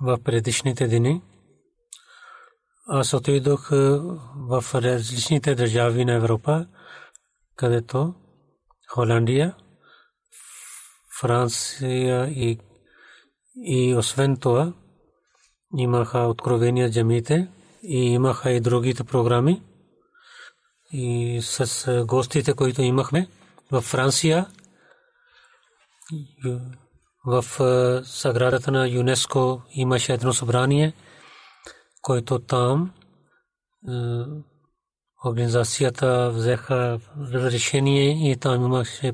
В предишните дни. Аз отидох в различните държави на Европа, където Холандия, Франция и, и освен това имаха откровения джамите и имаха и другите програми. И с гостите, които имахме в Франция, в сградата на ЮНЕСКО имаше едно събрание, който там организацията взеха разрешение и там имаше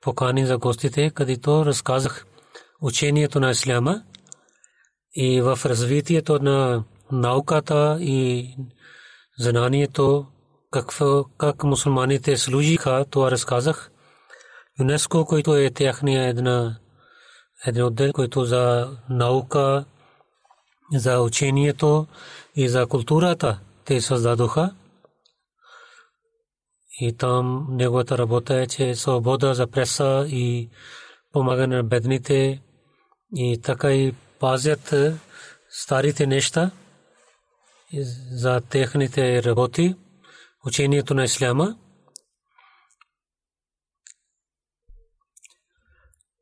покани за гостите, където разказах учението на исляма и в развитието на науката и знанието какво, как мусулманите служиха, това разказах. ЮНЕСКО, който е тяхния една един отдел, който за наука, за учението и за културата те създадоха. И там неговата работа е, че свобода за преса и помагане на бедните и така и пазят старите неща за техните работи, учението на исляма.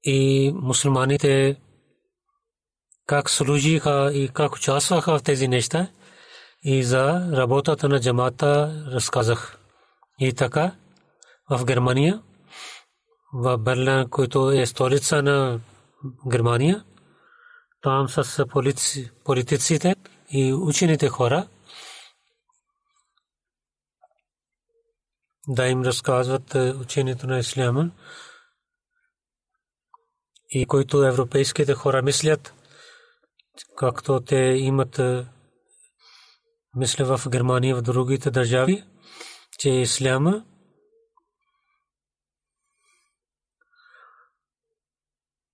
И мусулманите как служиха и как участваха в тези неща и за работата на джамата разказах. И така в Германия, в Берлин, който е столица на Германия, там с политиците и учените хора да им разказват учението на исляма и които европейските хора мислят, както те имат мисля в Германия, в другите държави, че исляма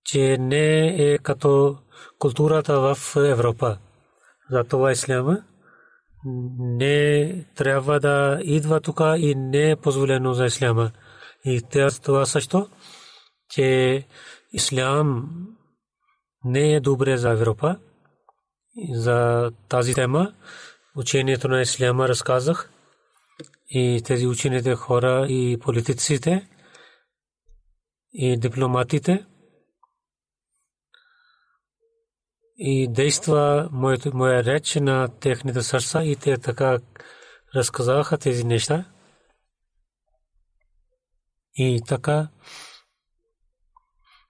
че не е като културата в Европа. Затова исляма не трябва да идва тук и не е позволено за исляма. И това също, че ислям не е добре за Европа. За тази тема учението на исляма разказах и тези учените хора и политиците и дипломатите и действа моя реч на техните сърца и те така разказаха тези неща. И така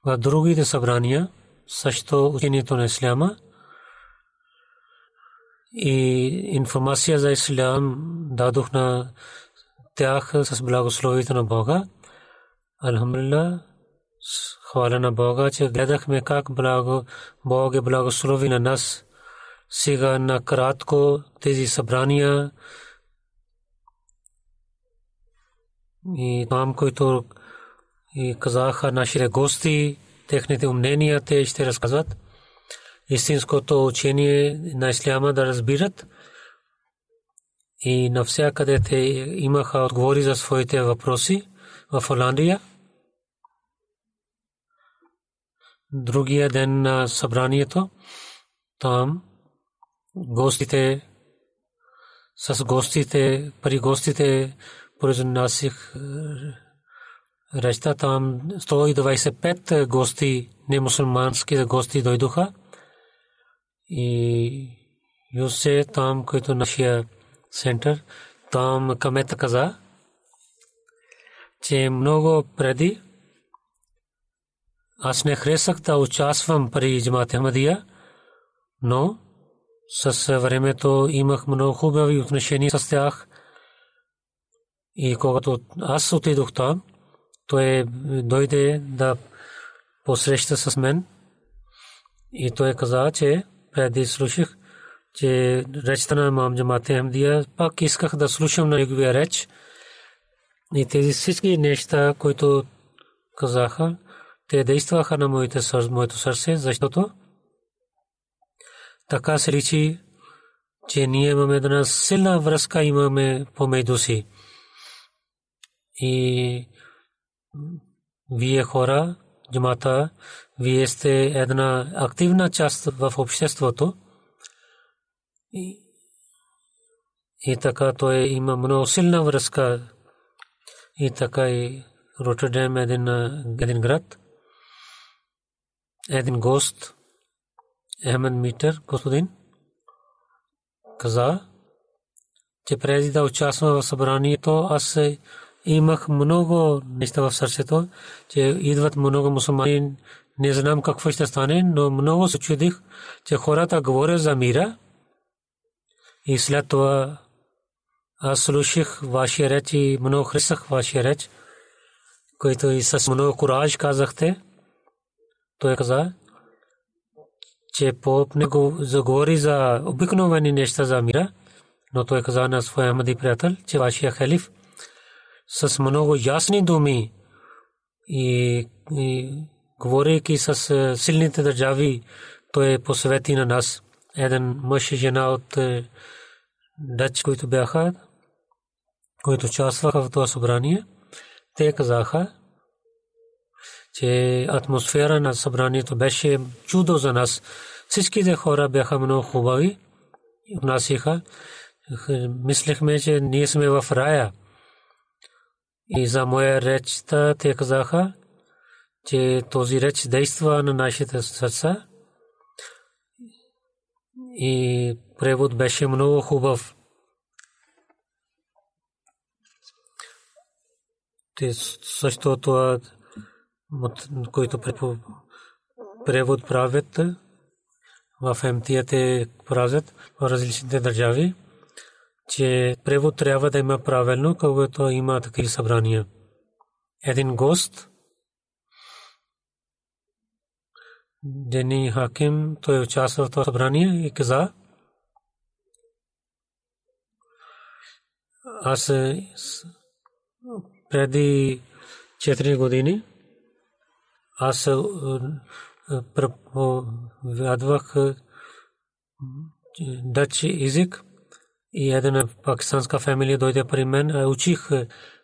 в другите събрания също учението на исляма и информация за ислям дадох на тях с благословието на Бога. Алхамдулилlah, хваля на Бога, че гледахме как благо, Бог е благослови на нас. Сега накратко тези събрания и там, които и казаха нашите гости, техните умнения, те ще разказват. истинското учение на исляма да разбират. И навсякъде те имаха отговори за своите въпроси в Холандия. Другия ден на събранието, там гостите с гостите, при гостите произнасих речта там 125 гости, не мусулмански гости дойдоха. И Юсе там, който нашия център, там камета каза, че много преди аз не харесах да участвам при Джамат Ахмадия, но с времето имах много хубави отношения с тях. И когато аз отидох там, той дойде да посреща с мен. И той каза, че преди слушах, че речта на имам Джамат Ахмадия, пак исках да слушам на неговия реч. И тези всички неща, които казаха, те действаха на моите моето сърце, защото така се личи, че ние имаме една силна връзка имаме помежду си. И вие хора, джамата, вие сте една активна част в обществото. И, и така той има много силна връзка. И така и Роттердам е един, един град един гост, Ахмед Митър, господин, каза, че преди да участвам в събранието, аз имах много неща в сърцето, че идват много мусулмани, не знам какво ще стане, но много се чудих, че хората говорят за мира. И след това аз слушах вашия реч и много хрисах вашия реч, който и с много кураж казахте. Той каза, че поп не го заговори за обикновени неща за мира, но той каза на своя Ахмади приятел, че вашия халиф с много ясни думи и, и говорейки с е, силните държави, той посвети на нас. Един мъж и жена от е, Дач, които бяха, които участваха в това събрание, те казаха, че атмосфера на събранието беше чудо за нас. Всичките хора бяха много хубави. Внасиха. Мислехме, че ние сме в рая. И за моя реч те казаха, че този реч действа на нашите сърца. И превод беше много хубав. Те също това които превод правят в МТА правят в различните държави, че превод трябва да има правилно, когато има такива събрания. Един гост, Дени Хаким, той участва в това събрание и каза, аз преди 4 години аз проповядвах дач език и една пакистанска фамилия дойде при мен. Учих,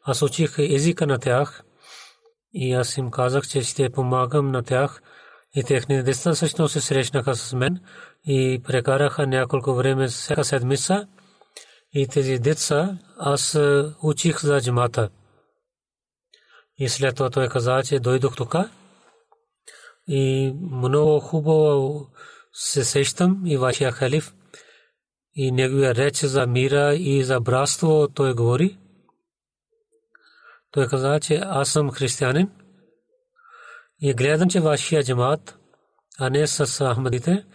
аз учих езика на тях и аз им казах, че ще помагам на тях. И техните деца също се срещнаха с мен и прекараха няколко време всяка седмица. И тези деца аз учих за джамата. И след това той каза, че дойдох тук и много хубаво се сещам и вашия халиф и неговия реч за мира и за братство той говори. Той каза, че аз съм християнин и гледам, че вашия джамат, а не с Ахмадите,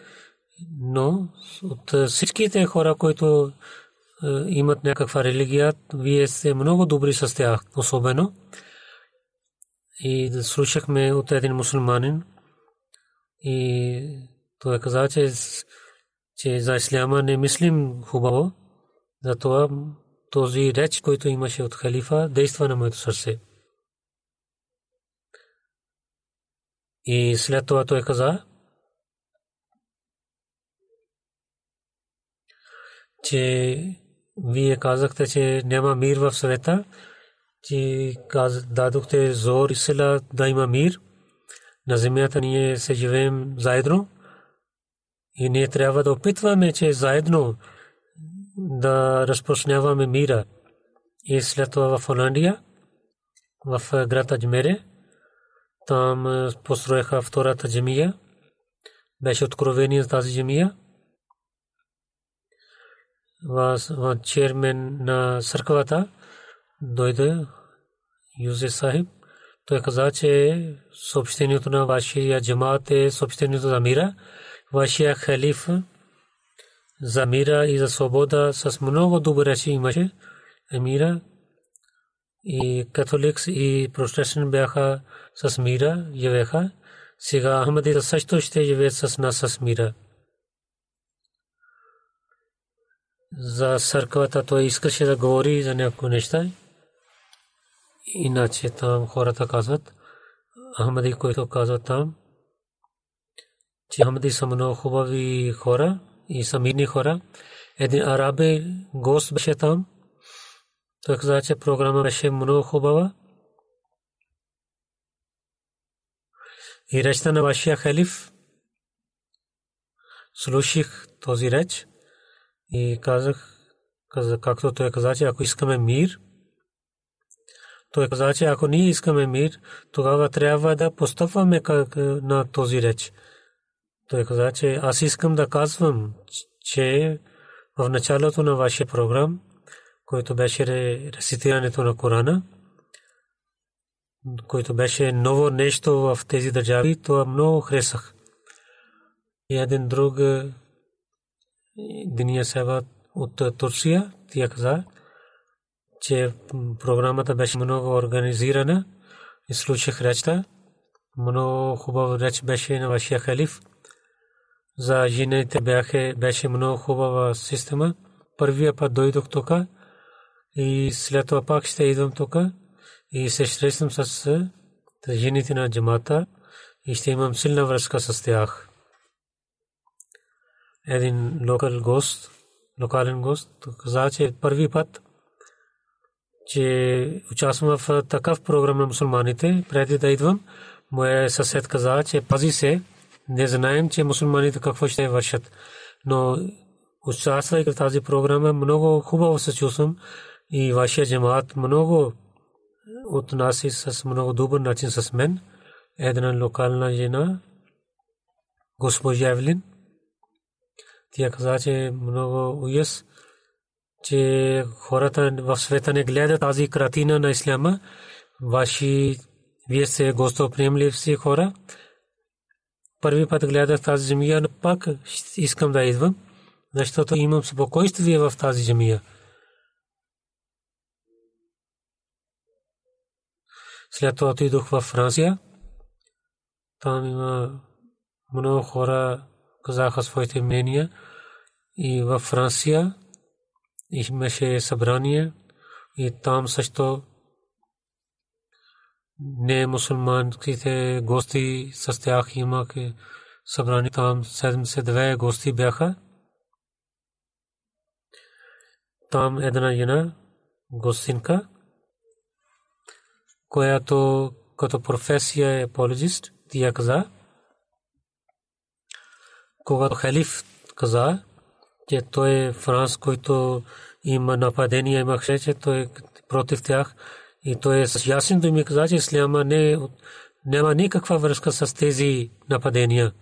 но от всичките хора, които имат някаква религия, вие сте много добри с тях, особено. И слушахме от един мусулманин, и той каза, че, че за исляма не мислим хубаво, затова този реч, който имаше от халифа, действа на моето сърце. И след това той каза, че вие казахте, че няма мир в света, че дадохте зор и сила да има мир. На земята ние се живеем заедно и ние трябва да опитваме, че заедно да разпространяваме мира. И след това в Холандия, в град Аджмере, там построеха втората джамия. Беше откровение за тази джамия. Чермен на църквата дойде Юзе Сахиб. Той каза, че съобщението на вашия джамаат е съобщението за мира. Вашия халиф за мира и за свобода с много добре речи имаше. Емира и католикс и протестантин бяха с мира, живееха. Сега Ахмади също ще живеят с нас с мира. За църквата той искаше да говори за някои неща. Иначе там хората казват, Ахмади, който казва там, че Ахмади са много хубави хора и са мирни хора. Един арабе гост беше там. Той каза, че програма беше много хубава. И речта на вашия халиф слушах този реч и казах, както той каза, че ако искаме мир, той каза, че ако ние искаме мир, тогава трябва да постъпваме на този реч. Той каза, че аз искам да казвам, че в началото на вашия програм, който беше рецитирането на Корана, който беше ново нещо в тези държави, това много хресах. И един друг е, Диния Сева от Турция, тя каза, че програмата беше много организирана и слушах речта. Много хубава реч беше на вашия халиф. За жените бяха, беше много хубава система. Първия път дойдох тук и след това пак ще идвам тук и се срещам с жените на джамата и ще имам силна връзка с тях. Един локал гост, локален гост, каза, че първи път, че участвам в такъв програм на мусулманите, преди да идвам, моя съсед каза, че пази се, не знаем, че мусулманите какво ще вършат. Но участвайки в тази програма, много хубаво се чувствам и вашия джамаат много отнаси с много добър начин с мен. Една локална жена, госпожа Евлин, тя каза, че много уяс, че хората в света не гледат тази картина на исляма. Ваши, вие сте гостоприемливи хора. Първи път гледах тази земя, но пак искам да идвам, защото имам спокойствие в тази земя. След това отидох във Франция. Там има много хора казаха своите мнения. И във Франция имаше събрание и там също не мусулманските гости с тях имах събрани там 72 гости бяха. Там една жена, гостинка, която като професия е апологист, тя каза, когато халиф каза, че той е Франс, който има нападения, имаше, че той е против тях, и той е с ясен думи каза, че исляма не, няма никаква връзка с тези нападения.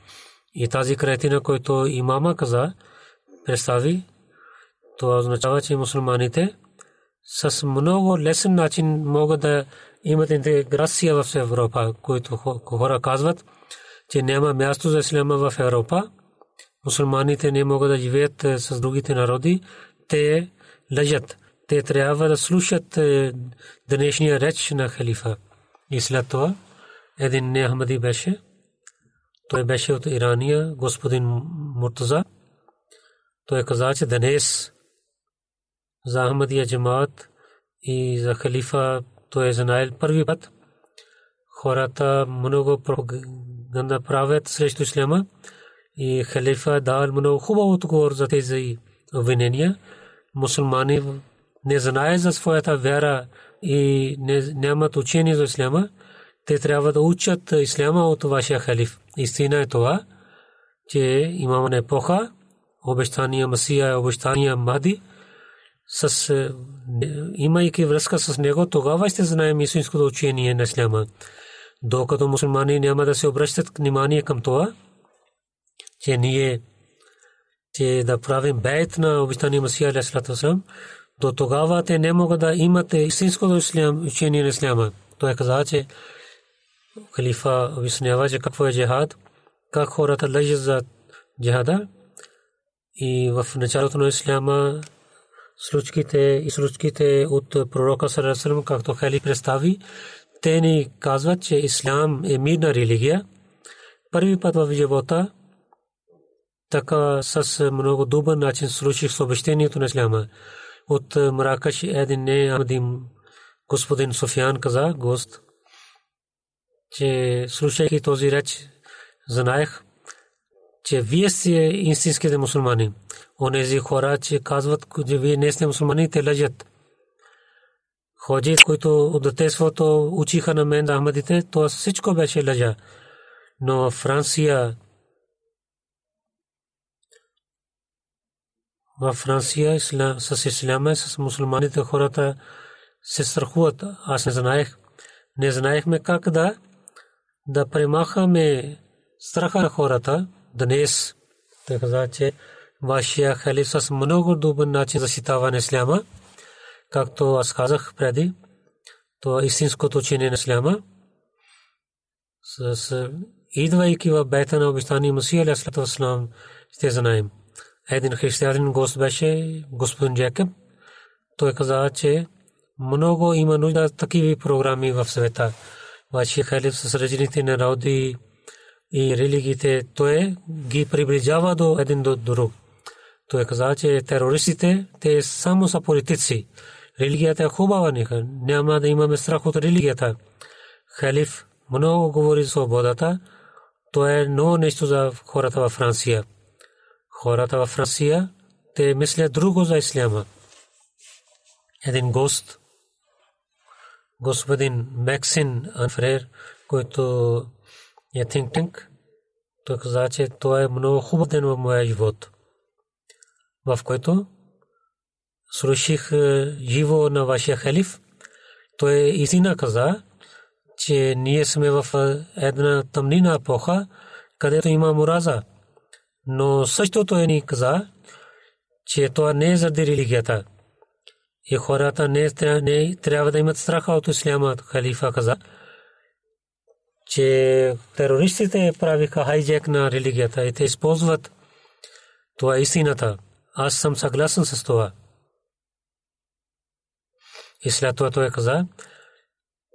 И тази кретина, който имама каза, представи, това означава, че мусулманите с много лесен начин могат да имат интеграция в Европа, които хора казват, че няма място за исляма в Европа. Мусулманите не могат да живеят е, с другите народи. Те лежат те трябва да слушат е, днешния реч на халифа. И след това един неахмади беше, той беше от Ирания, господин Муртаза. Той каза, че днес за Ахмадия джамаат и за халифа той е знаел първи път. Хората много пропаганда правят срещу исляма и халифа дал много хубаво отговор за тези обвинения. Мусулмани не знаят за своята вяра и не, нямат учение за исляма. Те трябва да учат исляма от вашия халиф. Истина е това, че имаме епоха, обещания Масия, обещания Мади, с, е, имайки връзка с него, тогава ще знаем истинското учение на исляма. Докато мусулмани няма да се обръщат внимание към това, че ние че да правим бейт на обещания Масия До тогава те не могат да имат истинското ислям, учение на исляма. Той каза, че халифа обяснява, че какво е джихад, как хората лежат за джихада и в началото на исляма случките и случките от пророка Сарасалам, както Хали представи, те ни казват, че ислам е мирна религия. Първи път в живота така с много добър начин слушах съобщението на исляма. От Маракаш един не Амадим господин Софиян каза, гост, че слушайки този реч, знаех, че вие сте истинските мусулмани. Онези хора, че казват, че вие не сте мусулмани, те лъжат. Ходжи, които от детеството учиха на мен Ахмадите, то всичко беше лъжа. Но Франция в Франция с исляма, с мусулманите хората се страхуват. Аз не знаех. Не знаехме как да да премахаме страха на хората днес. Те каза, че вашия халиф с много добър начин защитава на исляма, както аз казах преди, то е истинското учение на исляма. С идвайки в бета на обещания Масия Алясалату ще знаем. Един християнин гост беше господин Джекъб. Той каза, че много има нужда такива програми в света. Вашия халиф с различните народи и религиите, той ги приближава до един до друг. Той каза, че терористите, те само са политици. Религията е хубава, няма да имаме страх от религията. Халиф много говори за свободата. То е ново нещо за хората във Франция. Хората във Франция, те мислят друго за исляма. Един гост, господин Мексин Анфрер, който е think tank, той каза, че това е много хубав ден в моя живот, в който слушах е, живо на вашия халиф. Той истина каза, че ние сме в е, една тъмнина епоха, където има мураза. Но същото е ни каза, че това не е заради религията. И хората не, не трябва да имат страха от исляма, халифа каза, че терористите правиха хайджек на религията и те използват това е истината. Аз съм съгласен с това. И след това той каза,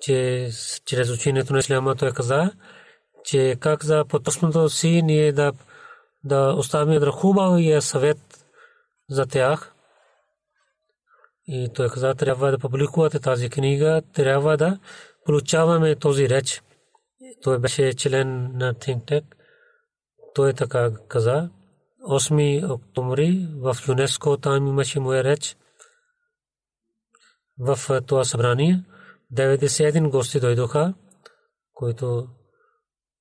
че чрез учението на исляма той каза, че как за поточното си ние да, да оставим да хубавия съвет за тях. И той каза, трябва да публикувате тази книга, трябва да получаваме този реч. Той беше член на Think. Той така каза. 8 октомври в ЮНЕСКО там имаше моя реч. В това събрание 91 гости дойдоха, които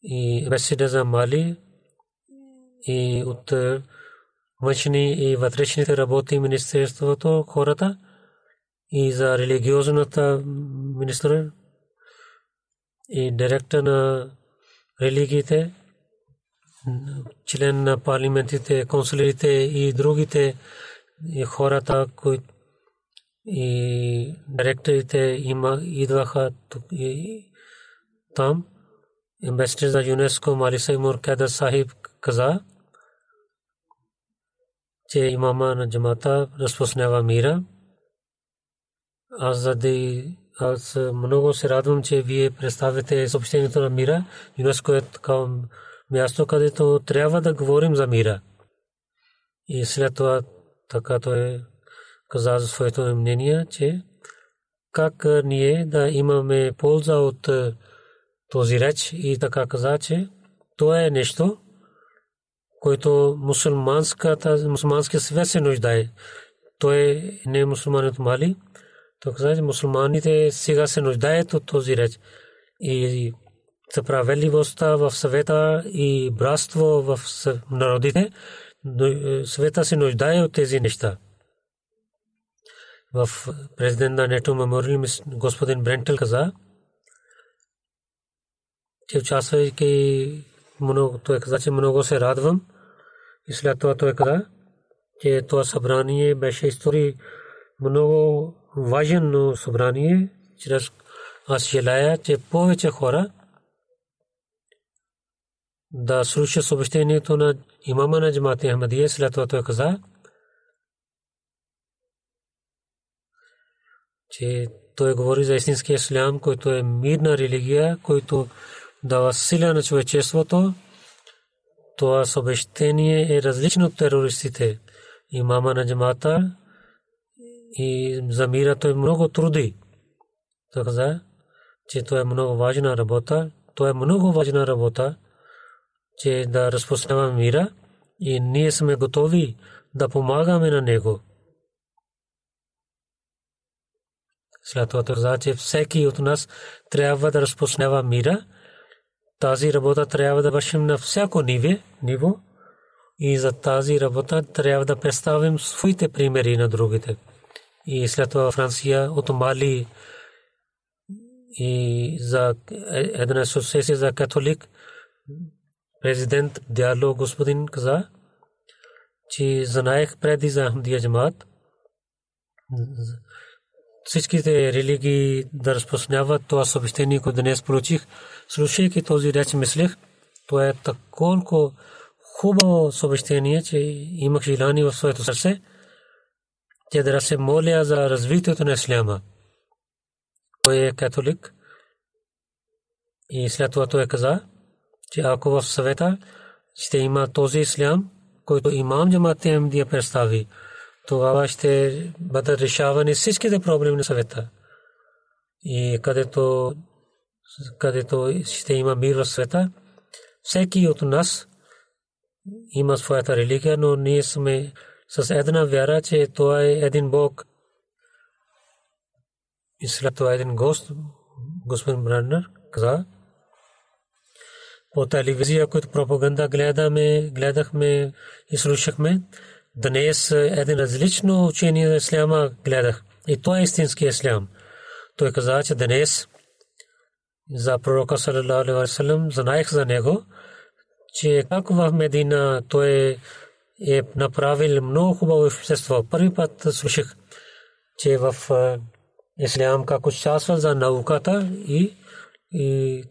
и беседа за Мали и от външни и вътрешните работи Министерството хората и за религиозната министър и директор на религиите, член на парламентите, консулите и другите и хората, които и директорите има идваха тук и там. Амбасадор за ЮНЕСКО Малиса Имур Кеда Сахиб каза, че имама на джамата разпространява мира. Аз заради аз много се радвам, че вие представяте съобщението на мира. ЮНЕСКО е такава място, където трябва да говорим за мира. И след това така той каза за своето мнение, че как ние да имаме полза от този реч и така каза, че това е нещо, който мусулманската мусулманския свет се нуждае. Той не е мусулман от Мали. Той каза, че мусулманите сега се нуждаят от този реч. И справедливостта в съвета и братство в народите, света се нуждае от тези неща. В президент на Нето Мемориал господин Брентъл каза, че участвайки много, той каза, че много се радвам. И след това той каза, че това събрание беше история много важно събрание, чрез аз желая, че повече хора да слушат съобщението на имама на джамата Ахмадия, след това той каза, че той говори за истинския ислям, който е мирна религия, който дава сила на човечеството. Това съобщение е различно от терористите. Имама на джамата и за мира той много труди. Той каза, че това е много важна работа. Това е много важна работа, че да разпространява мира и ние сме готови да помагаме на него. След това каза, че всеки от нас трябва да разпространява мира. Тази работа трябва да вършим на всяко ниво и за тази работа трябва да представим своите примери на другите. И след това Франция от Мали и за една асоциация за католик президент Дяло господин каза, че знаех преди за Ахмадия джамат всичките религии да разпространяват това съобщение, което днес получих. Слушайки този реч, мислех, това е такова хубаво съобщение, че имах желание в своето сърце, че да се моля за развитието на исляма. Той е католик и след това той каза, че ако в съвета ще има този ислям, който имам джамат Ахмадия представи, тогава ще бъдат решавани всичките проблеми на съвета. И където, където ще има мир в света, всеки от нас има своята религия, но ние сме с една вяра, че това е един Бог. И след това един гост, господин Браннер, каза, по телевизия, който пропаганда гледаме, гледахме и слушахме, Днес един различно учение за исляма гледах. И това е истински ислям. Той каза, че днес за пророка саллалаху алейхи знаех за него, че как в Медина той много хубаво общество. Първи науката и, и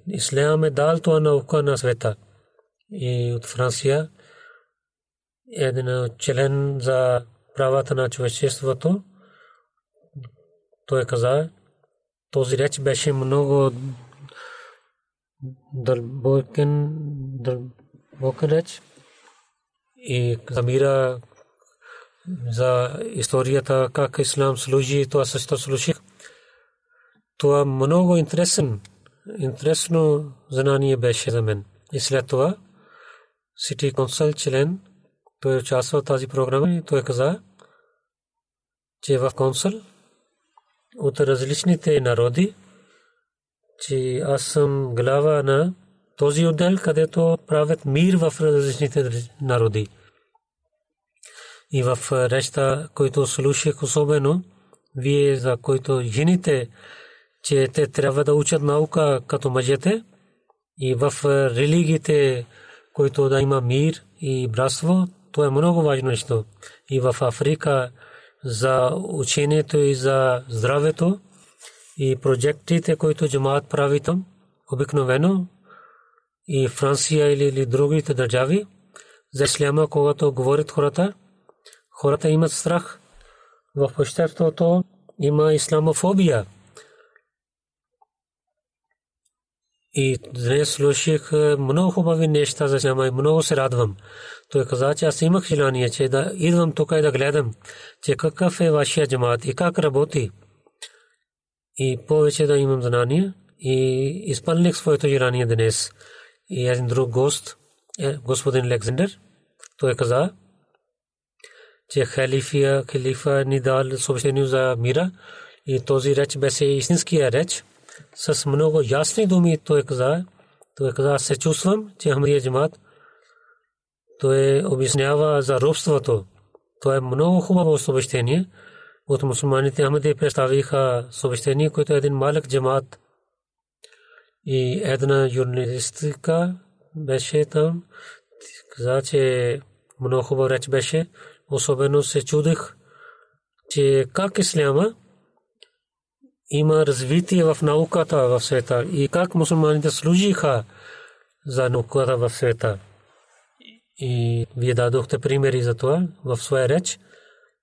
дал това наука на света. Дълбокен, реч и за мира, за историята, как ислам служи, това също слушах. Това много интересен, интересно знание беше за мен. И след това Сити Консул член той участва в тази програма и той каза, че в консул от различните народи, че аз съм глава на този отдел, където правят мир в различните народи. И в речта, който слушах особено, вие за който жените, че те трябва да учат наука като мъжете и в религиите, които да има мир и братство, това е много важно нещо. И в Африка за учението и за здравето и проектите, които джамаат прави там, обикновено и Франция или, или другите държави, за исляма, когато говорят хората, хората имат страх. В обществото има исламофобия. И днес слушах много хубави неща за исляма и много се радвам. Той каза, че аз имах желание, че да идвам тук и да гледам, че какъв е вашия джамат и как работи. И повече да имам знания и изпълних своето желание днес. И един друг гост, господин Александър, той каза, че халифия, халифа ни дал съобщение за мира и този реч беше истинския реч. С много ясни думи той каза, той каза, се чувствам, че Ахмадия джамат, той обяснява за робството. Това е много хубаво съобщение. От мусулманите Ахмадия представиха съобщение, което един малък джамат и една журналистика беше там. Каза, че много хубава реч беше. Особено се чудих, че как исляма има развитие в науката в света и как мусулманите служиха за науката в света. И вие дадохте примери за това в своя реч.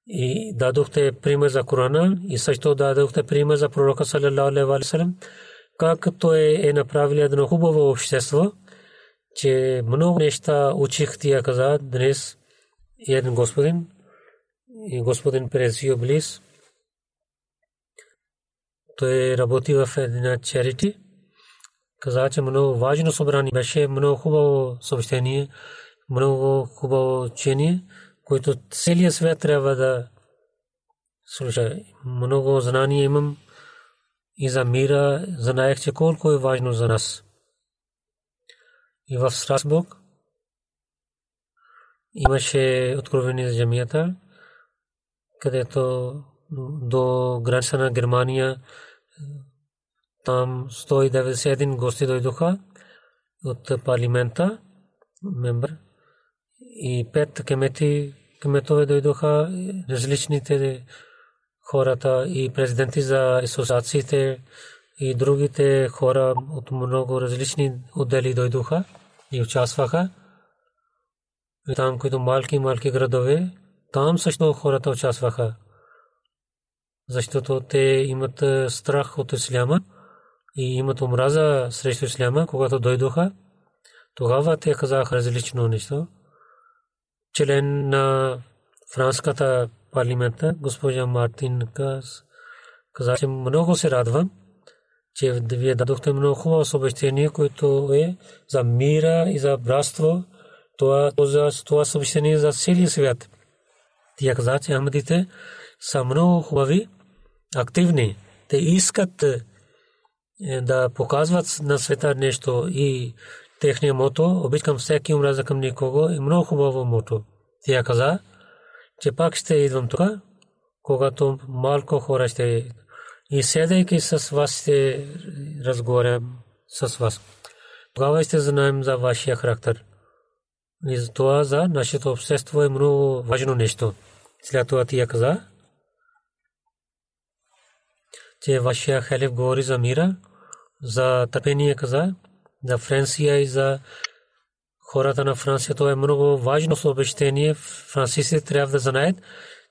И дадохте пример за Корана и също дадохте пример за пророка саллалаху алейхи ва как той е направил едно хубаво общество, че много неща учих тия каза днес един господин и господин през Юблис. Той работи в една черити. Каза, че много важно събрание беше, много хубаво съобщение, много хубаво учение, което целият свят трябва да слуша. Много знания имам и за мира знаех, че колко е важно за нас. И в Страсбург имаше откровение за джамията, където до граница на Германия там 191 гости дойдоха от парламента, мембър, и пет кемети, кметове дойдоха, различните хората и президенти за асоциациите и другите хора от много различни отдели дойдоха и участваха. И там, които малки малки градове, там също хората участваха. Защото те имат страх от исляма и имат омраза срещу исляма, когато дойдоха. Тогава те казаха различно нещо. Член на франската парламента, госпожа Мартин каза, че много се радвам, че вие дадохте много хубаво съобщение, което е за мира и за братство. Това, това съобщение е за целия свят. Тя каза, че Ахмадите са много хубави, активни. Те искат е, да показват на света нещо и техния мото, обичам всеки омраза към никого, е много хубаво мото. Тя каза, че пак ще идвам тук, когато малко хора ще и седайки с вас ще разговарям с вас. Тогава ще знаем за вашия характер. И за това за нашето общество е много важно нещо. След това тия каза, че вашия халиф говори за мира, за търпение каза, за Франция и за хората на Франция. Това е много важно съобщение. Французите трябва да знаят,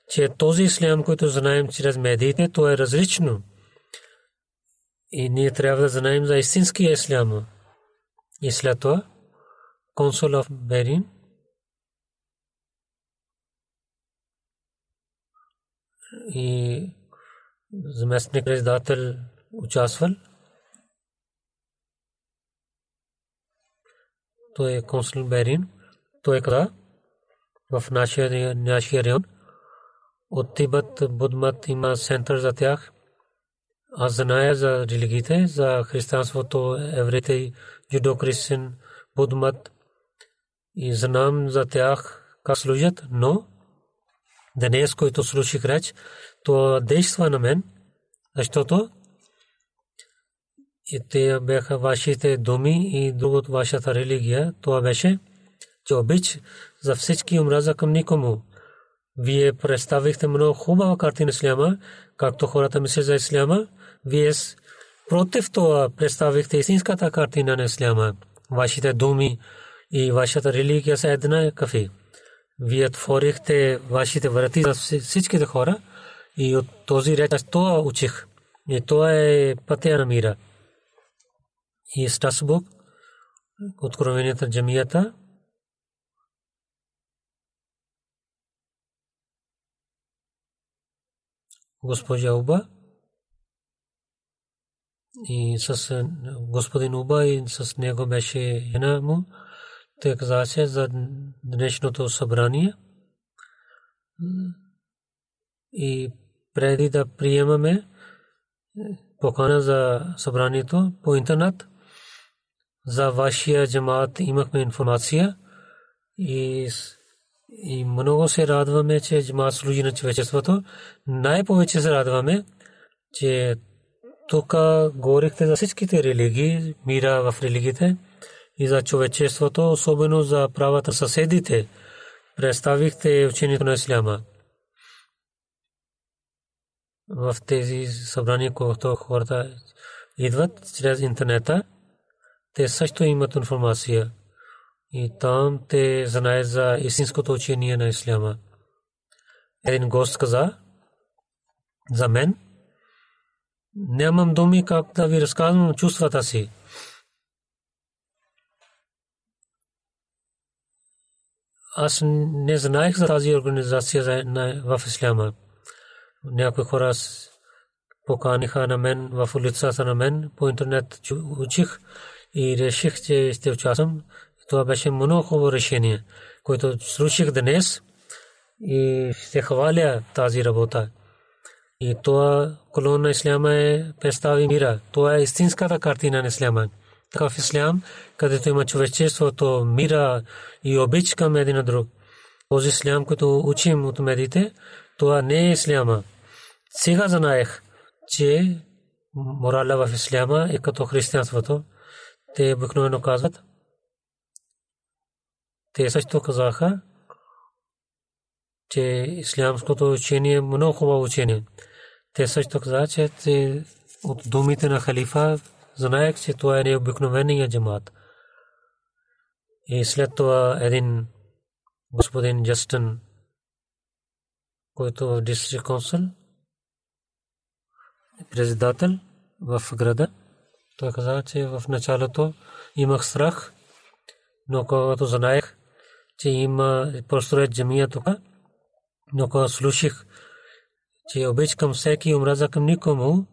че този ислям, който знаем чрез медиите, то е различно. И ние трябва да знаем за истинския ислям. И след това, консул в Берин, и заместник председател участвал той е консул Берин. Той каза в нашия, нашия район от Тибет, Будмат има център за тях. Аз зная за религиите, за християнството, евреите, юдо-християн, Будмат и знам за тях как служат, но днес, който слушах реч, то действа на мен, защото и те бяха вашите думи и другото вашата религия. Това беше, че обич за всички омраза към никому. Вие представихте много хубава картина Исляма, както хората мислят за Исляма. Вие против това представихте истинската картина на Исляма. Вашите думи и вашата религия са една кафе. Вие отворихте вашите врати за всичките хора и от този реч това учих. И това е пътя на мира и Страсбург, откровението на джамията. Госпожа Уба и с господин Уба и с него беше жена му. той каза, че за днешното събрание и преди да приемаме покана за събранието по интернет, за вашия джамаат имахме информация и, и много се радваме, че джамаат служи на човечеството. Най-повече се радваме, че тук говорихте за всичките религии, мира в религиите и за човечеството, особено за правата съседите. Представихте учението на Исляма. В тези събрания, когато хората идват чрез интернета, те също имат информация. И там те знаят за истинското учение на Исляма. Един гост каза за мен, нямам думи как да ви разказвам чувствата си. Аз не знаех за тази организация в Исляма. Някои хора поканиха на мен в улицата на мен, по интернет учих и реших, че ще участвам. Това беше много хубаво решение, което слушах днес и ще хваля тази работа. И това колон на Исляма е представи мира. Това е истинската картина на Исляма. Така Ислям, където има човечеството, мира и обич към един друг. Този Ислям, който учим от медите, това не е Исляма. Сега знаех, че морала в Исляма е като християнството. Те обикновено казват. Те също казаха, че ислямското учение е много хубаво учение. Те също казаха, че от думите на халифа знаех, че това е необикновения джамат. И след това един господин Джастън, който в дистрикт консул, председател в града, той каза, че в началото имах страх, но когато знаех, че има построят джамия тук, но когато слушах, че обич към всеки омраза към никому,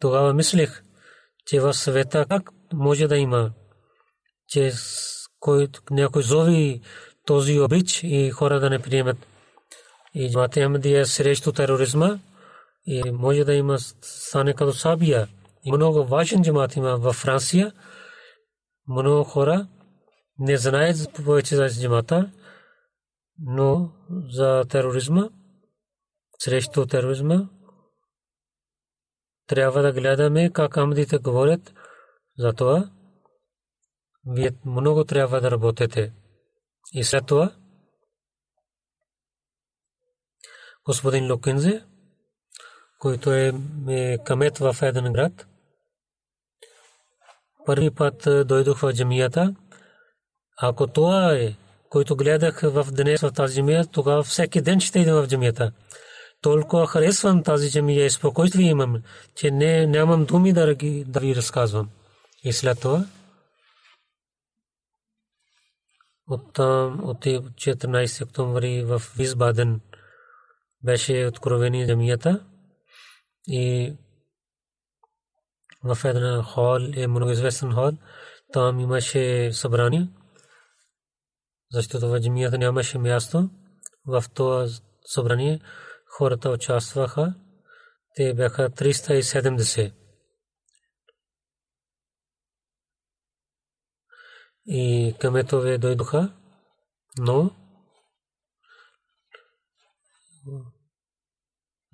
тогава мислих, че в света как може да има, че кой, някой зови този обич и хора да не приемат. И Джамат Ахмадия срещу тероризма и може да има стане като Сабия. Много важен джамат има във Франция. Много хора не знаят повече за джамата, но за тероризма, срещу тероризма, трябва да гледаме как амдите говорят за това. Вие много трябва да работите. И след това господин Лукинзе, който е камет в един град, първи път дойдох в джамията. Ако това е, който гледах в днес в тази джамия, тогава всеки ден ще идвам в джамията толкова харесвам тази джамия и спокойствие имам, че не, нямам думи да, ги, да ви разказвам. И след това от там, от 14 октомври в Висбаден беше откровени джамията и в една хол, е много известен хол, там имаше събрание, защото в джамията нямаше място. В това събрание хората участваха. Те бяха 370. И каметове дойдоха, но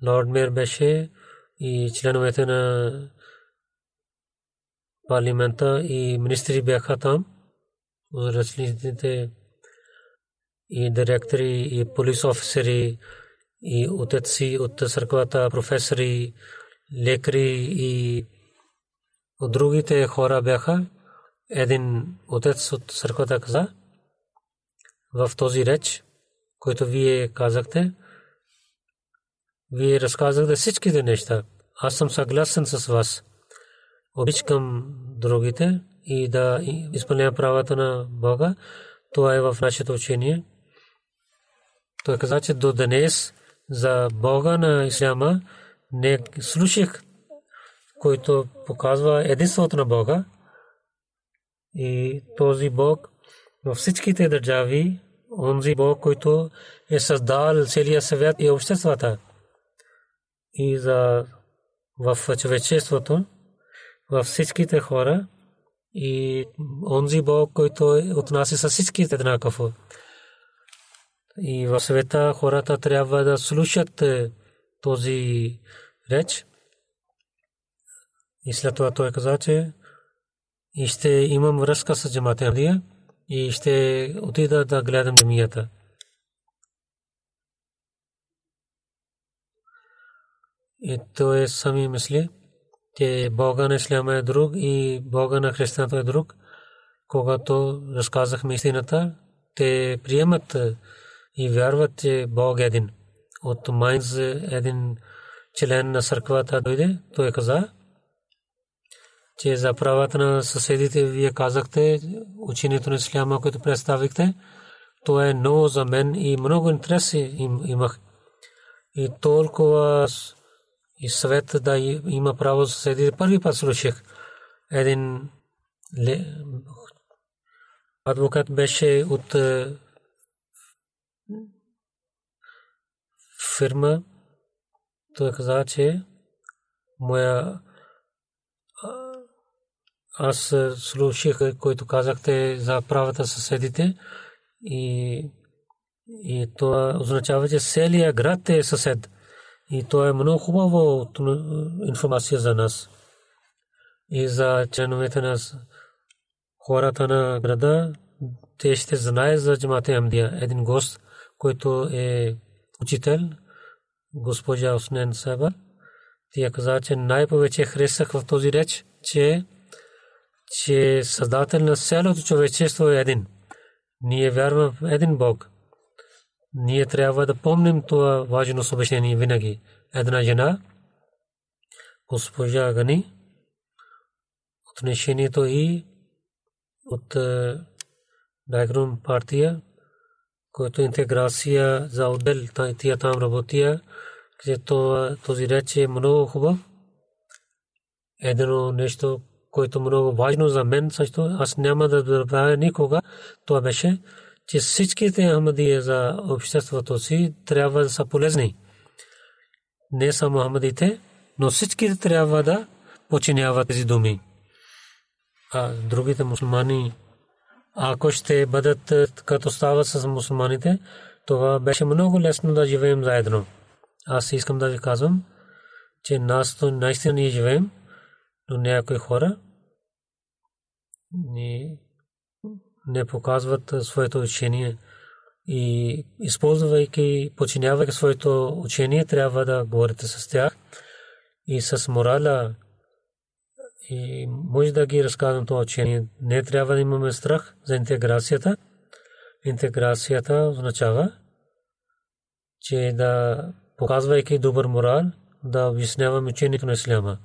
Лорд Мер беше и членовете на парламента и министри бяха там, различните и директори и полис офисери и отеци от църквата, професори, лекари и от другите хора бяха. Един отец от църквата каза в този реч, който вие казахте, вие разказахте всичките неща. Аз съм съгласен с вас. Обичкам другите и да изпълня правата на Бога. Това е в нашето учение. Той каза, че до днес за Бога на Исляма не слушах, който показва единството на Бога. И този Бог във всичките държави онзи Бог, който е създал целия свят и обществата и за в човечеството, във всичките хора и онзи Бог, който е отнася с всичките еднакво. И в света хората трябва да слушат е, този реч. И след това той каза, че и ще имам връзка с джамата и ще отида да гледам джамията. И той сами мисли, че Бога на Исляма е друг и Бога на християната е друг. Когато разказахме истината, те приемат и вярват, че Бог е един. От Майнз един член на църквата дойде, той каза, че за правата на съседите вие казахте, учението на Исляма, което представихте, то е ново за мен и много интерес имах. И толкова и съвет да има право съседите. Първи път слушах един адвокат беше от е, фирма. Той каза, че моя аз слушах, който казахте за правата съседите и, и това означава, че целият град е съсед. И то е много хубаво информация за нас. И за членовете на хората на града, те ще знаят за джамата Амдия. Един гост, който е учител, госпожа Оснен Саба, тя каза, че най-повече харесах в този реч, че че Създател на цялото човечество е един. Ние вярваме в един Бог. Ние трябва да помним това важно съобщение винаги. Една жена, госпожа Гани, отношението и от Дайгрум партия, който интеграция за отдел, тия там работия, където този реч е много хубав. Едно нещо, което много важно за мен също, аз няма да забравя никога, това беше, че всичките Ахмадия за обществото си трябва да са полезни. Не само Ахмадите, но всичките трябва да починяват тези думи. А другите мусулмани, ако ще бъдат е, като става с мусулманите, това беше много лесно да живеем заедно. Аз искам да ви казвам, че нас то наистина ние живеем, но някои хора ни не показват своето учение и използвайки, починявайки своето учение, трябва да говорите с тях и с морала и може да ги разказвам това учение. Не трябва да имаме страх за интеграцията. Интеграцията означава, че да показвайки добър морал, да обясняваме учението на Исляма.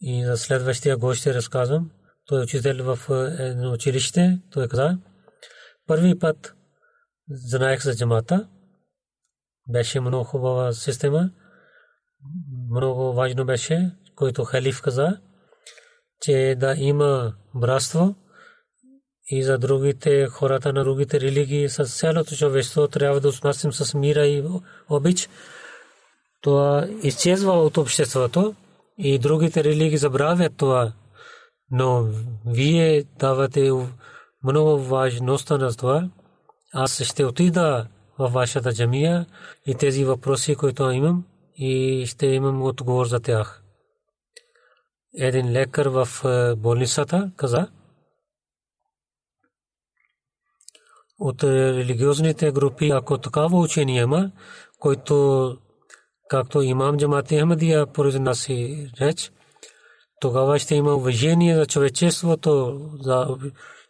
И за следващия гост ще разказвам. Той е учител в е, едно училище. Той каза, първи път знаех за джамата. Беше много хубава система. Много важно беше, който халиф каза, че да има братство и за другите хората на другите религии с цялото човечество трябва да отнасим с мира и обич. Това изчезва от обществото и другите религии забравят това. Но вие давате много важността на това. Аз ще отида в вашата джамия и тези въпроси, които имам, и ще имам отговор за тях. Един лекар в е, болницата каза, от религиозните групи, ако такава учение има, който както имам Джамати Ахмадия произнася реч, тогава ще има уважение за човечеството, за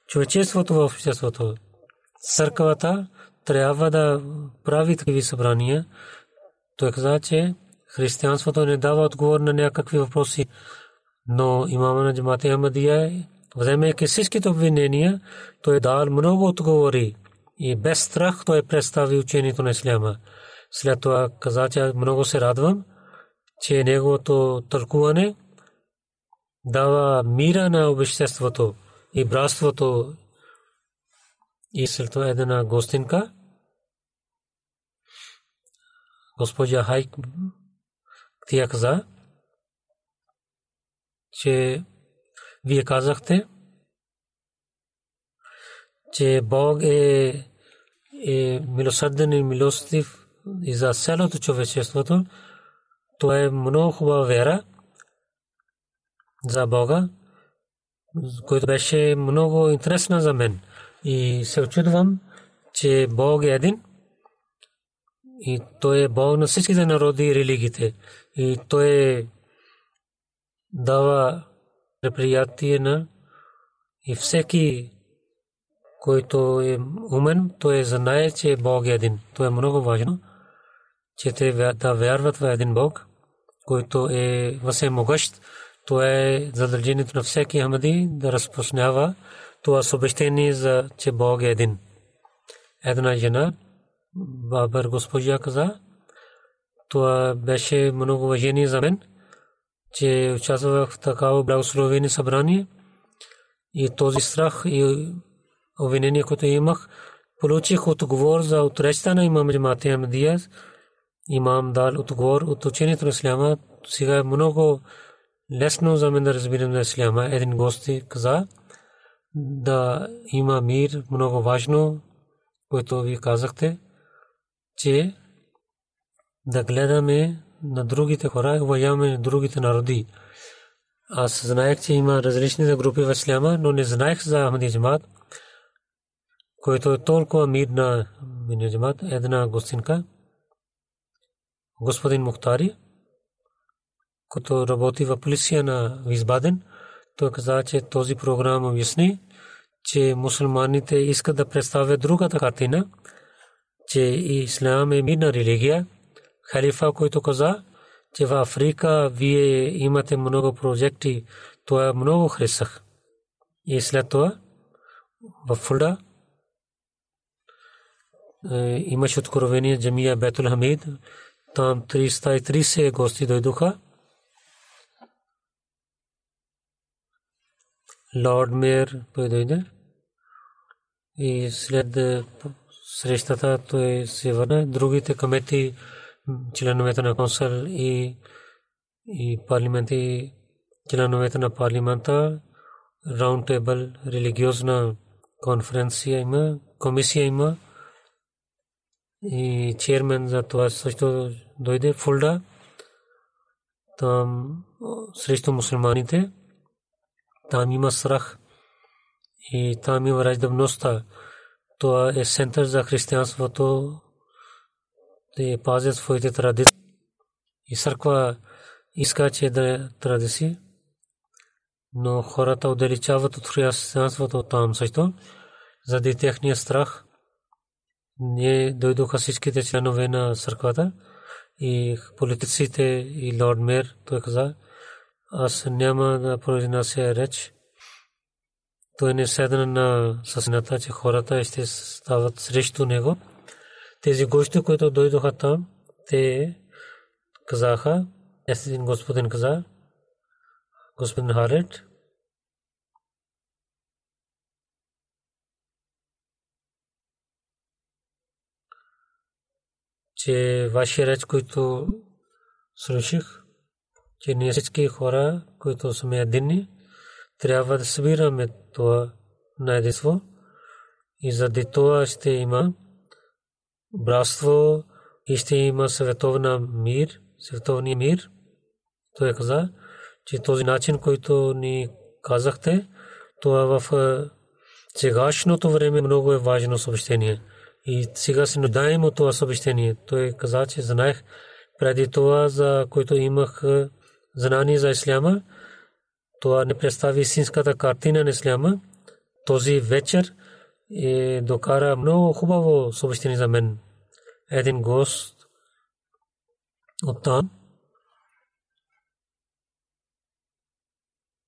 човечеството в обществото. Църквата трябва да прави такива събрания. Той каза, че християнството не дава отговор на някакви въпроси, но имама на Джамати Ахмадия, вземайки всичките обвинения, той дал много отговори и без страх той представи учението на Исляма. След това каза, че много се радвам, че неговото тълкуване дава мира на обществото и братството и след това една гостинка. Госпожа Хайк тя каза, че вие казахте, че Бог е, е милосърден и милостив и за цялото човечеството. Това е много хубава вера за Бога, който беше много интересна за мен. И се очудвам, че Бог е един. И Той е Бог на всичките народи и религиите. И Той е дава неприятие на и всеки, който е умен, той знае, че Бог е един. Това е много важно, че те да вярват в един Бог, който е всемогъщ. Това е задължението на всеки Ахмади да разпространява това съобщение за че Бог е един. Една жена, Бабър госпожа каза, това беше много уважение за мен – че участвах в такава благословени събрание и този страх и обвинение, което имах, получих отговор за отречта на имам Джамати Ахмадия. Имам дал отговор от учението на Исляма. Сега е много лесно за мен да разбирам за Исляма. Един гост каза да има мир, много важно, което ви казахте, че да гледаме на другите хора уважаваме на другите народи. Аз знаех, че има различни групи в Исляма, но не знаех за Ахмади който е толкова мирна Джамат, една гостинка. Господин Мухтари, който работи в полиция на Визбаден, той каза, че този програм обясни, че мусулманите искат да представят другата картина, че Ислам е мирна религия, халифа, който каза, че в Африка вие имате много проекти, това много харесах. И след това в Фулда е, имаше откровение Джамия Бетул Хамид. Там 330 гости дойдоха. Лорд Мейер той дойде. И след срещата той се върна. Другите комети членовете на консул и, и парламенти, членовете на парламента, раунд тейбъл, религиозна конференция има, комисия има и чермен за това също дойде Фулда там срещу мусулманите. Там има страх и там има раздавността. Това е център за християнството те пазят своите традиции. И църква иска, че да традиции, но хората отдалечават от християнството там също, заради техния страх. Не дойдоха всичките членове на църквата и политиците и лорд Мер, той каза, аз няма да произнася реч. Той не седна на съсната, че хората ще стават срещу него. Тези гости, които дойдоха там, те казаха, един господин каза, господин Харет, че вашия реч, който слушах, че ние всички хора, които сме единни, трябва да събираме това на и заради това ще има братство и ще има световна мир, световния мир. Той каза, че този начин, който ни казахте, това в е, сегашното време много е важно съобщение. И сега се нуждаем от това съобщение. Той каза, че знаех преди това, за което имах е, знание за исляма, това не представи истинската картина на исляма. Този вечер е докара много хубаво съобщение за мен. Един гост от там,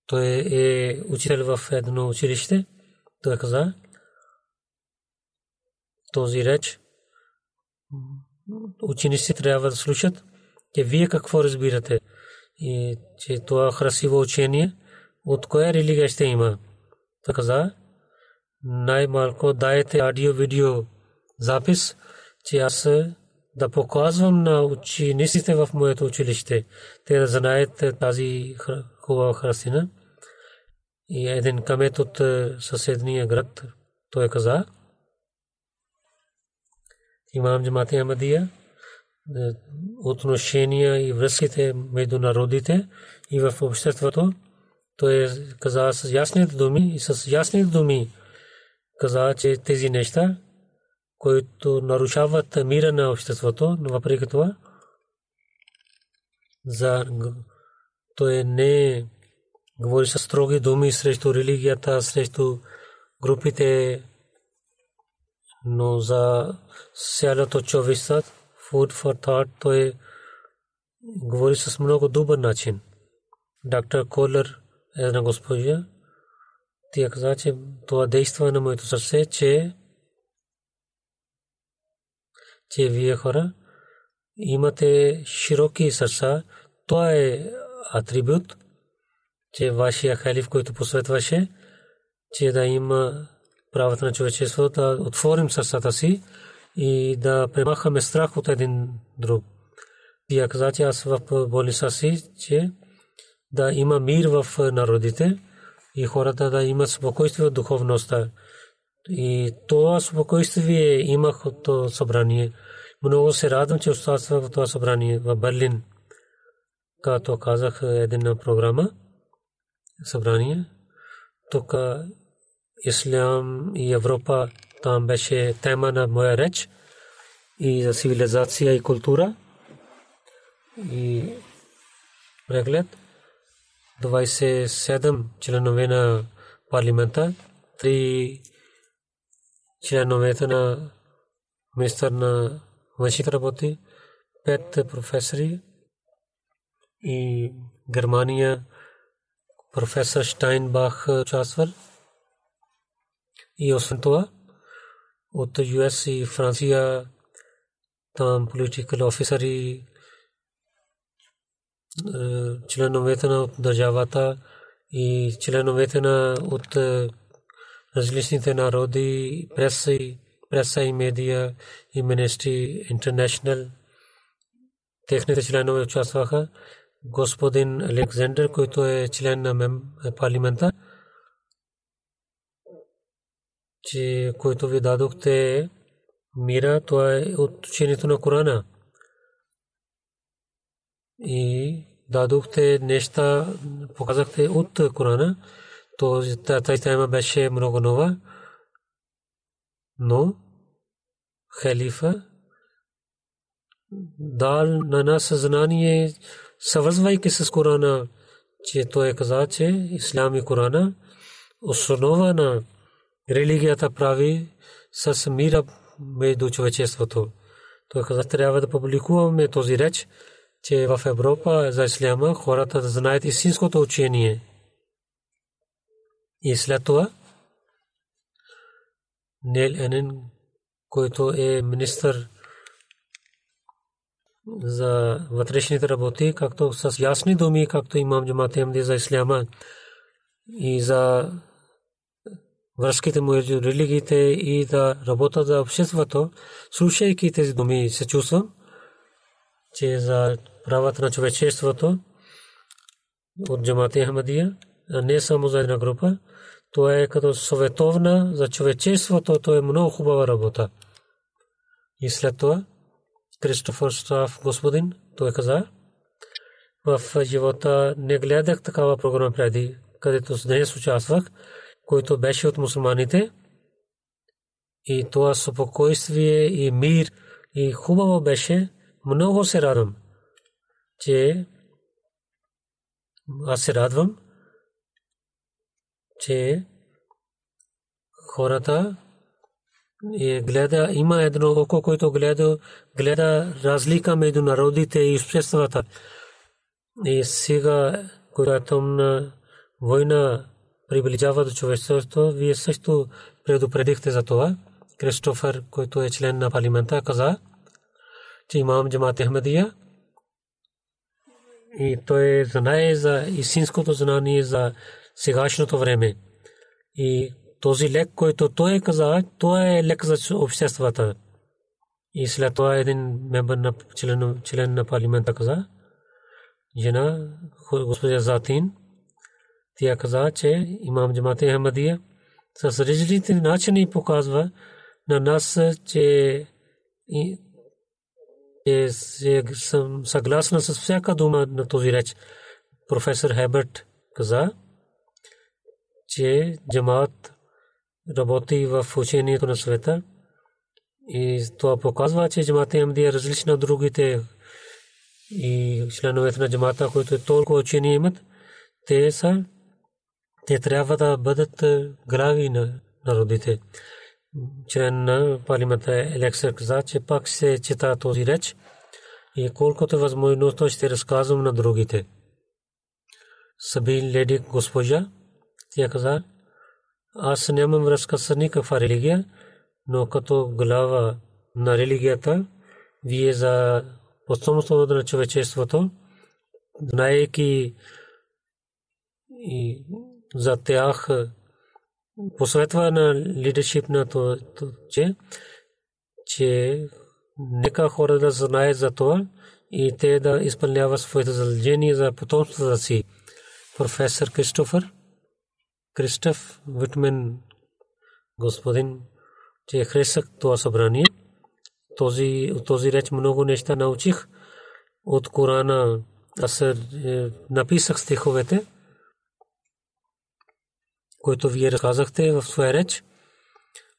той е учител в едно училище. Той каза, този реч ученици трябва да слушат, че вие какво разбирате и че това красиво учение от коя религия ще има. Той каза, най-малко дайте аудио, видео запис, че аз да показвам на учениците в моето училище. Те да знаят тази хубава храстина. И един камет от съседния град, той каза, имам джамати Амадия, отношения и връзките между народите и в обществото. Той каза с ясните думи и с ясните думи каза, че тези неща, които нарушават мира на обществото, но въпреки това, за той не говори с строги думи срещу религията, срещу групите, но за цялото човечество, food for thought, той говори с много добър начин. Доктор Колер е една госпожа, тя каза, че това действа на моето сърце, че че вие хора имате широки сърца. Това е атрибут, че вашия халиф, който посветваше, че да има правата на човечеството, да отворим сърцата си и да премахаме страх от един друг. Тя каза, че аз в болница си, че да има мир в народите и хората да имат спокойствие от духовността. И това спокойствие имах от това събрание. Много се радвам, че участвах в това събрание в Берлин. Като казах една програма, събрание, тук Ислам и Европа там беше тема на моя реч и за цивилизация и култура. И преглед. 27 членове на парламента, 3 членовете на министър на външните работи, 5 професори. И Германия. Професор Штайнбах участвал. И освен това, от ЮС и Франция там политикал офисери членовете на държавата и членовете на от различните народи, преса и, преса и медия и министри интернешнл. Техните членове участваха. Господин Александър, който е член на парламента, че който ви дадохте мира, това е от учението на Корана и дадохте неща, показахте от Корана, то тази тема беше много нова, но халифа дал на нас съзнание, съвързвайки с Корана, че той каза, че Ислам и Корана основа на религията прави с мира между човечеството. Той каза, трябва да публикуваме този реч, че в Европа за исляма хората да знаят истинското учение. И след това Нел Енен, който е министър за вътрешните работи, както с ясни думи, както имам Джамат Ахмади за исляма и за връзките между религиите и да работа за обществото, слушайки тези думи, се чувствам, че за правата на човечеството от Джамати Ахмадия, не само за една група, то е като световна за човечеството, то е много хубава работа. И след това Кристофър Стаф, господин, той каза, в живота не гледах такава програма преди, където днес участвах, който беше от мусулманите. И това спокойствие и мир и хубаво беше. Много се радвам, че аз се радвам, че хората и гледа, има едно око, което гледа, гледа разлика между народите и обществата. И сега, когато е война приближава до човечеството, вие също предупредихте за това. Кристофър, който е член на парламента, каза, че имам Джамат Ахмадия и той знае за истинското знание за сегашното време. И този лек, който той е каза, това е лек за обществата. И след това един мембър на член, член на парламента каза, жена, госпожа Затин, тя каза, че имам джамата Ахмадия с различните начини показва на нас, че съм съгласна с всяка дума на този реч. Професор Хебърт каза, че джамат работи в учението на света и това показва, че джамата Ахмадия е различна от другите и членовете на джамата, които толкова учение имат, те са те трябва да бъдат глави на народите. Член на парламента Елексър каза, че пак се чета този реч и колкото е възможно ще разказвам на другите. Саби леди госпожа, тя каза, аз нямам връзка с никаква религия, но като глава на религията, вие за потомството на човечеството, знаейки и за тях посветва на лидершип на то, че, че нека хора да знаят за това и те да изпълняват своите задължения за потомството си. Професор Кристофър, Кристоф Витмен, господин, че хресах това събрание. Този, този реч много неща научих от Корана. Аз е, написах стиховете който вие разказахте в своя реч.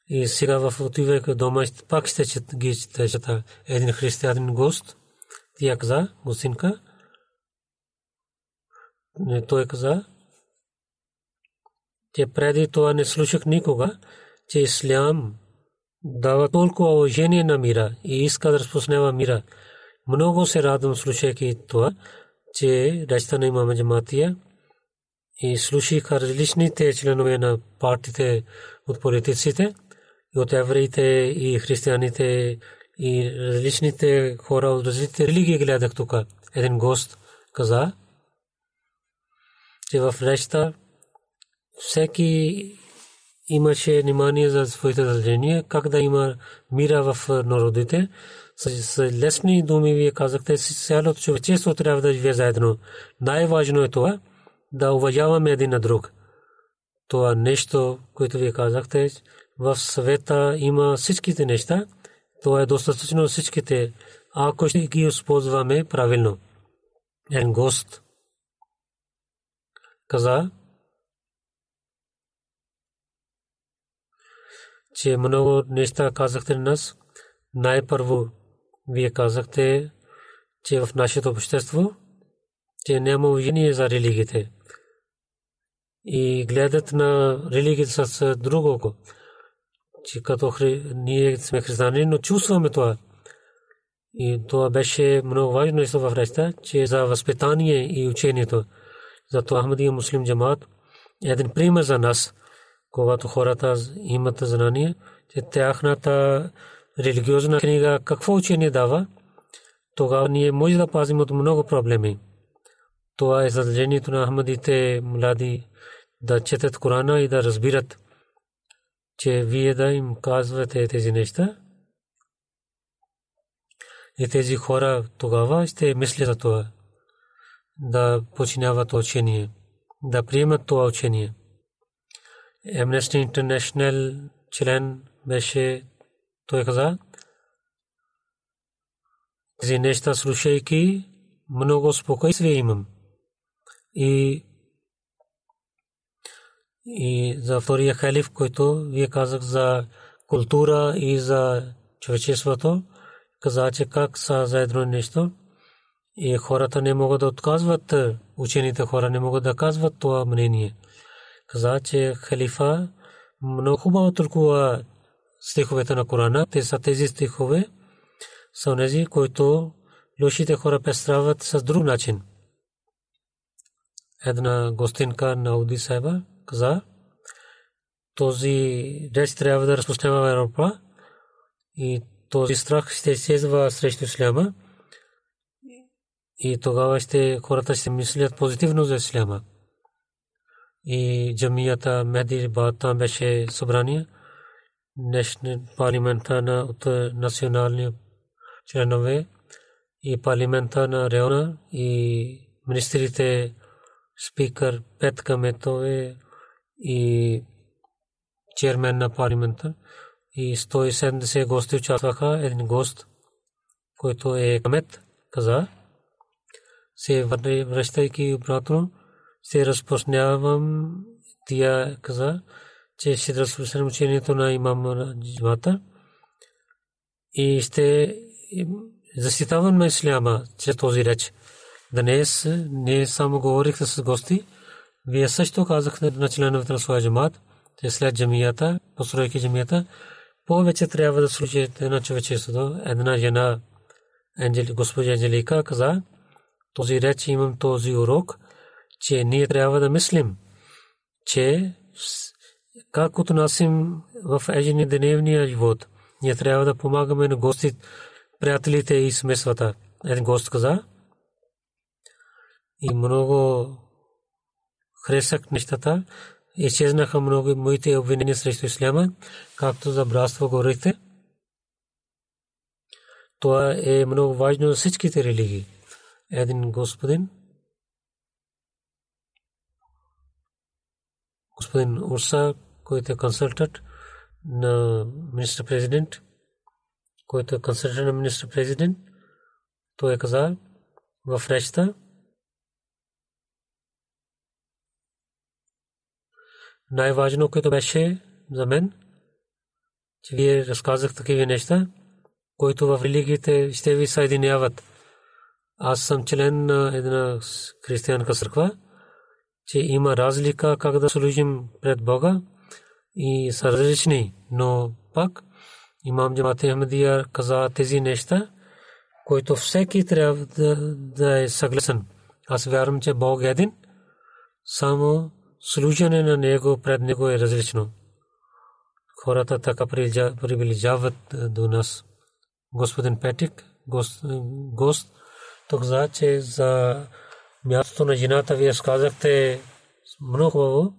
И сега в отивайка дома пак ще ги чета един християнин гост. Тя каза, гостинка. Той каза, че преди това не слушах никога, че ислям дава толкова уважение на мира и иска да разпространява мира. Много се радвам слушайки това, че речта на имаме джаматия и слушаха различните членове на партиите от политиците, от евреите и християните и различните хора от различните религии гледах тук. Един гост каза, че в речта всеки имаше внимание за своите задължения, как да има мира в народите. С лесни думи вие казахте, цялото човечество трябва да живее заедно. Най-важно е това – да уважаваме един на друг. Това нещо, което вие казахте, в света има всичките неща, това е достатъчно всичките, ако ще ги използваме правилно. Един гост каза, че много неща казахте на нас. Най-първо вие казахте, че в нашето общество, че няма уважение за религиите и гледат на религията с друго. Че като ние сме християни, но чувстваме това. И това беше много важно нещо в речта, че за възпитание и учението. Зато Ахмадия муслим джамат е един пример за нас, когато хората имат знание, че тяхната религиозна книга какво учение дава, тогава ние може да пазим от много проблеми. Това е задължението на Ахмадите млади да четат Корана и да разбират, че вие да им казвате тези неща. И тези хора тогава ще мислят за това, да починяват учение, да приемат това учение. Amnesty International член беше, той каза, тези неща слушайки, много спокойствие имам. И и за втория халиф, който вие казах за култура и за човечеството, каза, че как са заедно нещо. И хората не могат да отказват, учените хора не могат да казват това мнение. Каза, че халифа много хубаво тълкува стиховете на Корана. Те са тези стихове, са тези, които лошите хора представят с друг начин. Една гостинка на Ауди Сайба каза, този реч трябва да разпространява в Европа и този страх ще изчезва срещу исляма и тогава ще хората ще мислят позитивно за исляма. и джамията Мехди Бад там беше събрание. Парламента на от национални членове и парламента на района и министрите, спикър, пет кметове и чермен на парламента и 170 гости участваха. Един гост, който е кмет, каза, се връщайки обратно, се разпространявам тия каза, че ще разпространям учението на имам джамата и ще защитавам на исляма чрез този реч. Днес не само говорих с гости, вие също казахте на членовете на своя джамат, че след джамията, постройки джамията, повече трябва да служите на човечеството. Една жена, госпожа Анджелика, каза, този реч имам този урок, че ние трябва да мислим, че как отнасим в ежедневния живот. Ние трябва да помагаме на гости, приятелите и смесвата. Един гост каза, и много хресах нещата. Изчезнаха много моите обвинения срещу исляма, както за братство говорите. Това е много важно за всичките религии. Един господин, господин Урса, който е консултант на министър президент, който е консултант на министър президент, той е казал в речта, най-важно, което беше за мен, че вие разказах такива неща, които в религиите ще ви съединяват. Аз съм член на една християнска църква, че има разлика как да служим пред Бога и са различни, но пак имам Джамат Ахмадия каза тези неща, които всеки трябва да, да е съгласен. Аз вярвам, че Бог е един, само служене на него пред него е различно. Хората така приближават до нас. Господин Петик, гост, гост тук за, че за мястото на жената вие сказахте много хубаво,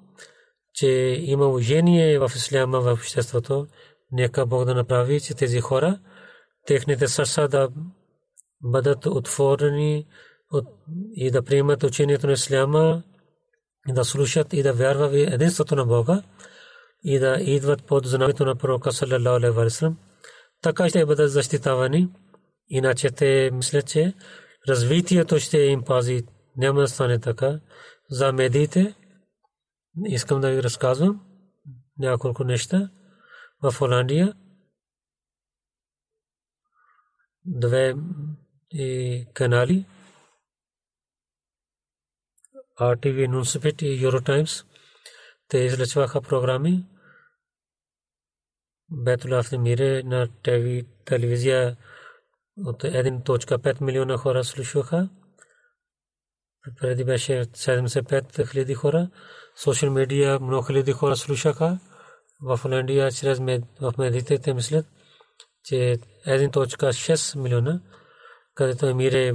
че има уважение в исляма в обществото. Нека Бог да направи, че тези хора, техните сърца да бъдат отворени и да приемат учението на исляма и да слушат и да вярват в единството на Бога и да идват под знамето на пророка саллалаху алейхи. Така ще бъдат защитавани. Иначе те мислят, че развитието ще им пази. Няма да стане така. За медиите искам да ви разказвам няколко неща. В Холандия две канали RTV Newsbeat и Eurotimes. Те излъчваха програми. Бетула в мире на телевизия от 1.5 милиона хора слушаха. Преди беше 75 хиляди хора. Социал медиа много хиляди хора слушаха. В Холандия чрез в медиите те мислят, че 1.6 милиона, където емире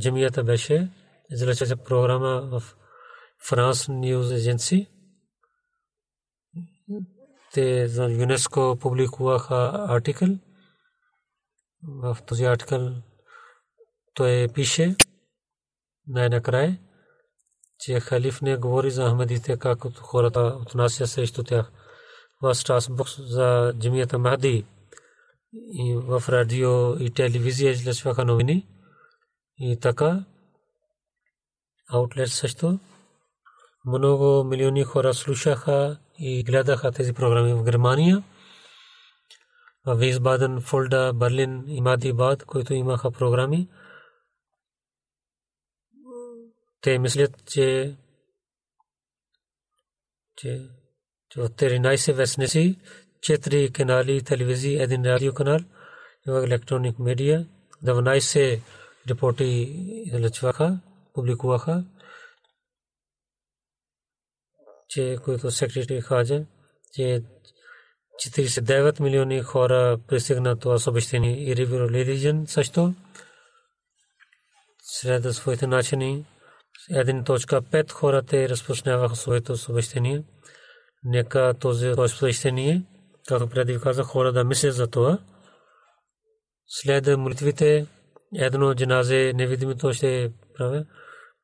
джамията беше, излъчва програма в Франс Ньюз Агенси. Те за ЮНЕСКО публикуваха артикъл. В този артикъл той пише най-накрая, че халиф не говори за Ахмадите, как хората отнася срещу тях. В Страсбург за джамията Махди и в радио и телевизия излъчваха новини. И така аутлет също. Много милиони хора слушаха и гледаха тези програми в Германия. В Висбаден, Фолда, Берлин и Мадибад, които имаха програми. Те мислят, че че в 13 вестници, 4 канали телевизии, един радио канал електроник медиа, 12 репорти излъчваха публикуваха, че който секретари Хаджа, че 49 милиони хора пристигна това съобщение и River Religion също сред своите начини Един точка пет хората разпочнаваха своето съобщение. Нека този съобщение, както преди казах, хора да мислят за това. След молитвите, едно джаназе невидимото ще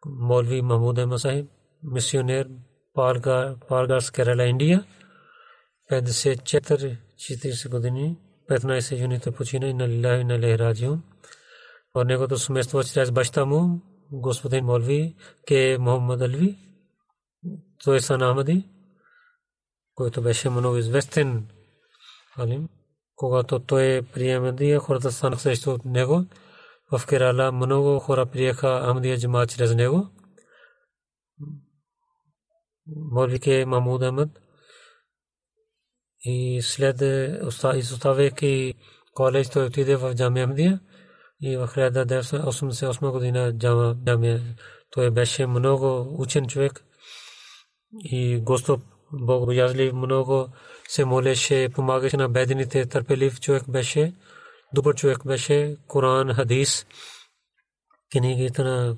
прави. Молви Махмуд Ахмад Сахиб, мисионер Паргарс, Керала, Индия. 54 години, 15 юни той почина и на Лилахи на Лехраджион. और неговото семейство чрез баща му, господин Молви, ке Мохаммад Алви, той е сан Ахмади, който беше много известен алим. Когато той приеме Мадия, хората станаха срещу него. В Керала много хора приеха Ахмадия джамаат чрез него. Молви ке Махмуд Ахмад и след изоставяйки колеж той отиде в Джамия Ахмадия и в 1988 година Джамия той беше много учен човек и Господ богоязлив много се молеше, помагаше на бедните, търпелив човек беше, добър човек беше, Коран, хадис, книгите на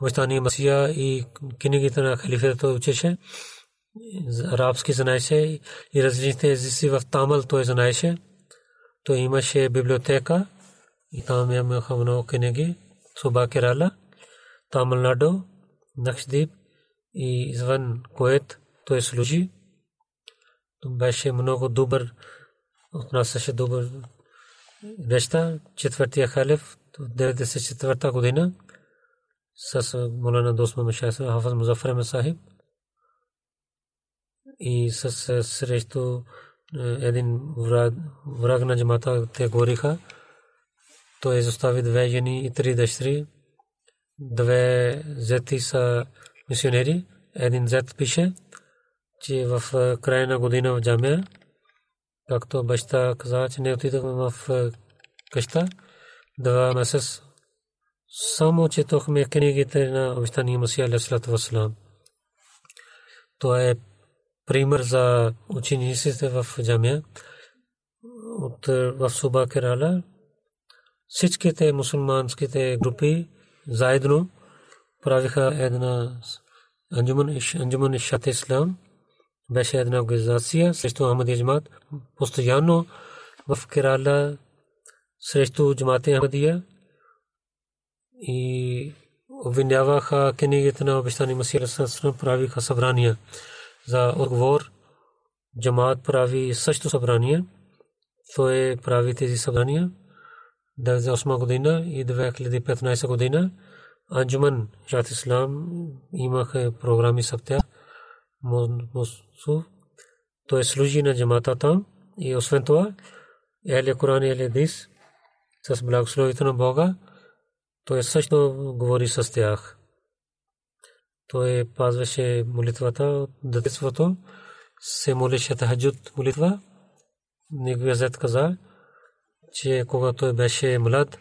обещания Масия и книгите на халифата учеше, арабски знаеше и различните езици в Тамал той знаеше. Той имаше библиотека и там имаха много книги, Суба Керала, Тамил Наду, Накшдип и извън Кует той служи. беше много добър, отнасяше добър неща. Четвъртия халиф, 94-та година, с Молана Досма Мешайса, Хафаз Музафар Сахиб и с срещу един враг на джамата те гориха. Той изостави две жени и три дъщери. Две зети са мисионери. Един зет пише, че в края на година в джамия, както баща каза, че не отидохме в къща, два месец само четохме книгите на обещания Масия Алейхиссалату Вассалам. Това е пример за учениците в джамия от в Суба Керала. Всичките мусулманските групи заедно правиха една Анджуман Ишат Ислам беше една организация срещу Ахмадия джамат. Постоянно в Керала срещу джамата Ахмадия и обвиняваха книгите на обещани Масия Сасрам правиха събрания за отговор. Джамаат прави също събрание. Той прави тези събрания 1998 година и 2015 година. Анджуман Шат Ислам имаха програми с. Той служи на джамата там и освен това Еле Коран и Еле Дис с благословието на Бога той също говори с тях. Той пазваше молитвата от детството, се молеше тахаджуд молитва. Неговия зет каза, че когато той беше млад,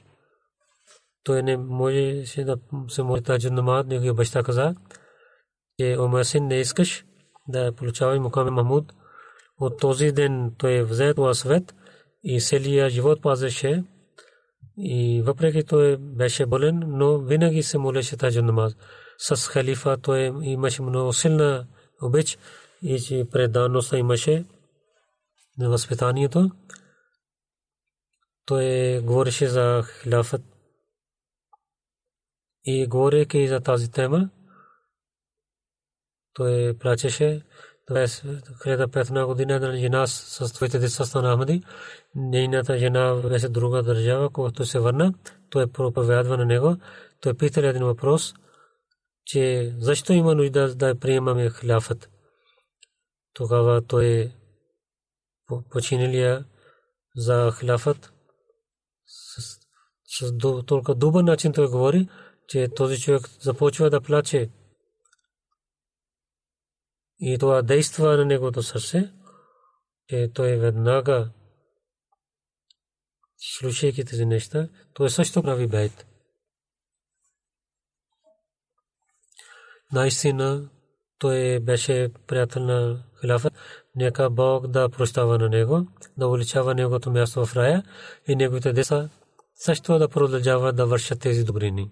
той не можеше да се моли тахаджуд намаз. Неговия баща каза, че Омасин не искаш да получава мукаме Махмуд. От този ден той взе това свет и целия живот пазеше и въпреки той беше болен, но винаги се молеше тази намаз. С халифа той имаше много силна обич и че предаността имаше на възпитанието. Той говореше за хилафът и говорейки за тази тема, той плачеше. 2015 година една жена с твоите деца стана Ахмади. Нейната жена беше друга държава, когато се върна. Той проповядва на него. Той пита един въпрос, че защо има нужда да приемаме хляфът. Тогава той починилия за хляфът. С толкова добър начин той говори, че този човек започва да плаче и това действа на негото сърце, че той веднага, слушайки тези неща, той също прави бейт. Наистина, той беше приятел на хилафът. Нека Бог да прощава на него, да увеличава негото място в рая и неговите деца също да продължават да вършат тези добрини.